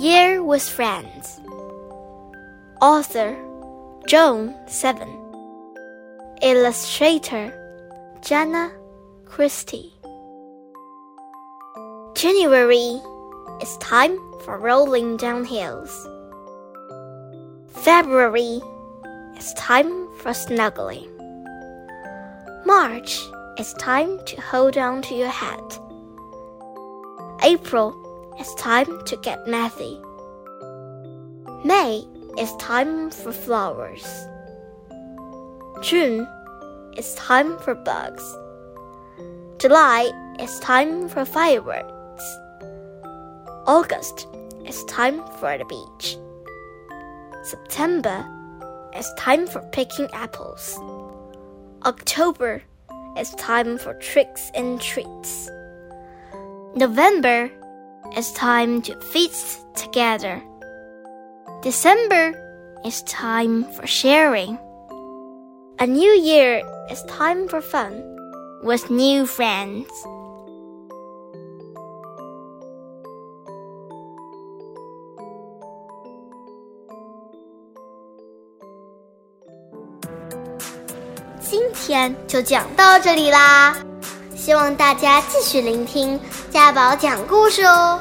Year with Friends. Author John Seven. Illustrator Jana Christy. January is time for rolling down hills. February is time for snuggling. March is time to hold on to your hat. April is time to get messy. May is time for flowers. June is time for bugs. July is time for fireworks. August is time for the beach. September is time for picking apples. October is time for tricks and treats. November is time to feast together. December is time for sharing. A new year is time for fun with new friends. 今天就讲到这里啦， 希望大家继续聆听家宝讲故事哦。